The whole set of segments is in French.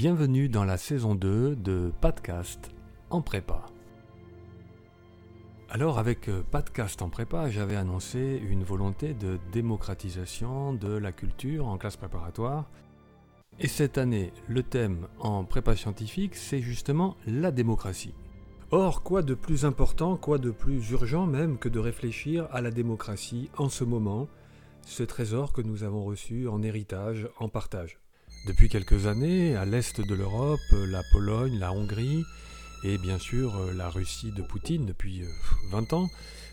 Bienvenue dans la saison 2 de Podcast en prépa. Alors avec euh, Podcast en prépa, j'avais annoncé une volonté de démocratisation de la culture en classe préparatoire. Et cette année, le thème en prépa scientifique, c'est justement la démocratie. Or, quoi de plus important, quoi de plus urgent même que de réfléchir à la démocratie en ce moment, ce trésor que nous avons reçu en héritage, en partage. Depuis quelques années, à l'est de l'Europe, la Pologne, la Hongrie et bien sûr la Russie de Poutine depuis 20 euh, ans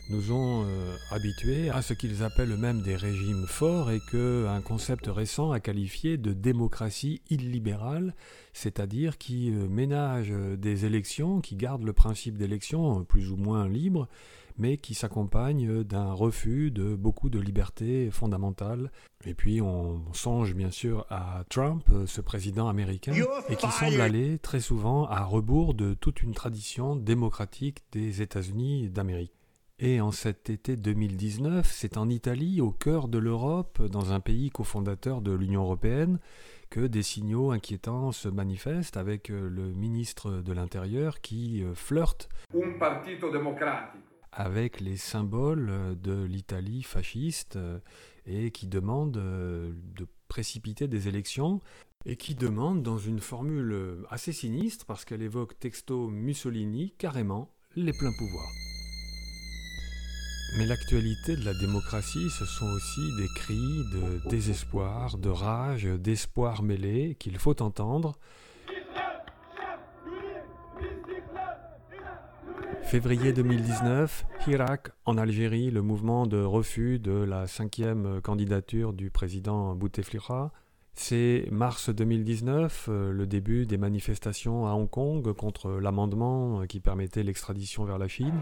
nous ont euh, habitués à ce qu'ils appellent eux-mêmes des régimes forts et que un concept récent a qualifié de démocratie illibérale, c'est-à-dire qui euh, ménage des élections, qui garde le principe d'élections plus ou moins libre, mais qui s'accompagne d'un refus de beaucoup de libertés fondamentales. Et puis on songe bien sûr à Trump, ce président américain, et qui semble aller très souvent à rebours de toute une tradition démocratique des États-Unis d'Amérique. Et en cet été 2019, c'est en Italie, au cœur de l'Europe, dans un pays cofondateur de l'Union européenne, que des signaux inquiétants se manifestent avec le ministre de l'Intérieur qui euh, flirte un partito démocratique avec les symboles euh, de l'Italie fasciste euh, et qui demande euh, de précipiter des élections et qui demande dans une formule assez sinistre parce qu'elle évoque texto Mussolini carrément les pleins pouvoirs. Mais l'actualité de la démocratie, ce sont aussi des cris de désespoir, de rage, d'espoir mêlé qu'il faut entendre Février 2019, Hirak, en Algérie, le mouvement de refus de la cinquième candidature du président Bouteflika. C'est mars 2019, euh, le début des manifestations à Hong Kong contre l'amendement qui permettait l'extradition vers la Chine.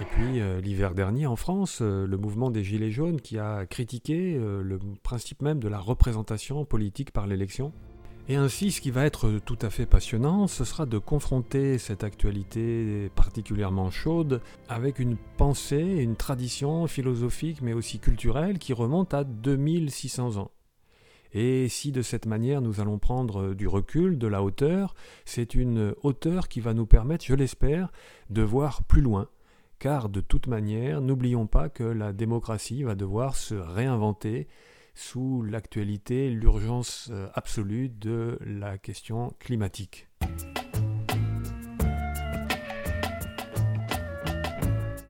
Et puis euh, l'hiver dernier en France, euh, le mouvement des Gilets jaunes qui a critiqué le principe même de la représentation politique par l'élection. Et ainsi, ce qui va être tout à fait passionnant, ce sera de confronter cette actualité particulièrement chaude avec une pensée, une tradition philosophique mais aussi culturelle qui remonte à 2600 ans. Et si de cette manière nous allons prendre du recul, de la hauteur, c'est une hauteur qui va nous permettre, je l'espère, de voir plus loin. Car de toute manière, n'oublions pas que la démocratie va devoir se réinventer, sous l'actualité, l'urgence euh, absolue de la question climatique.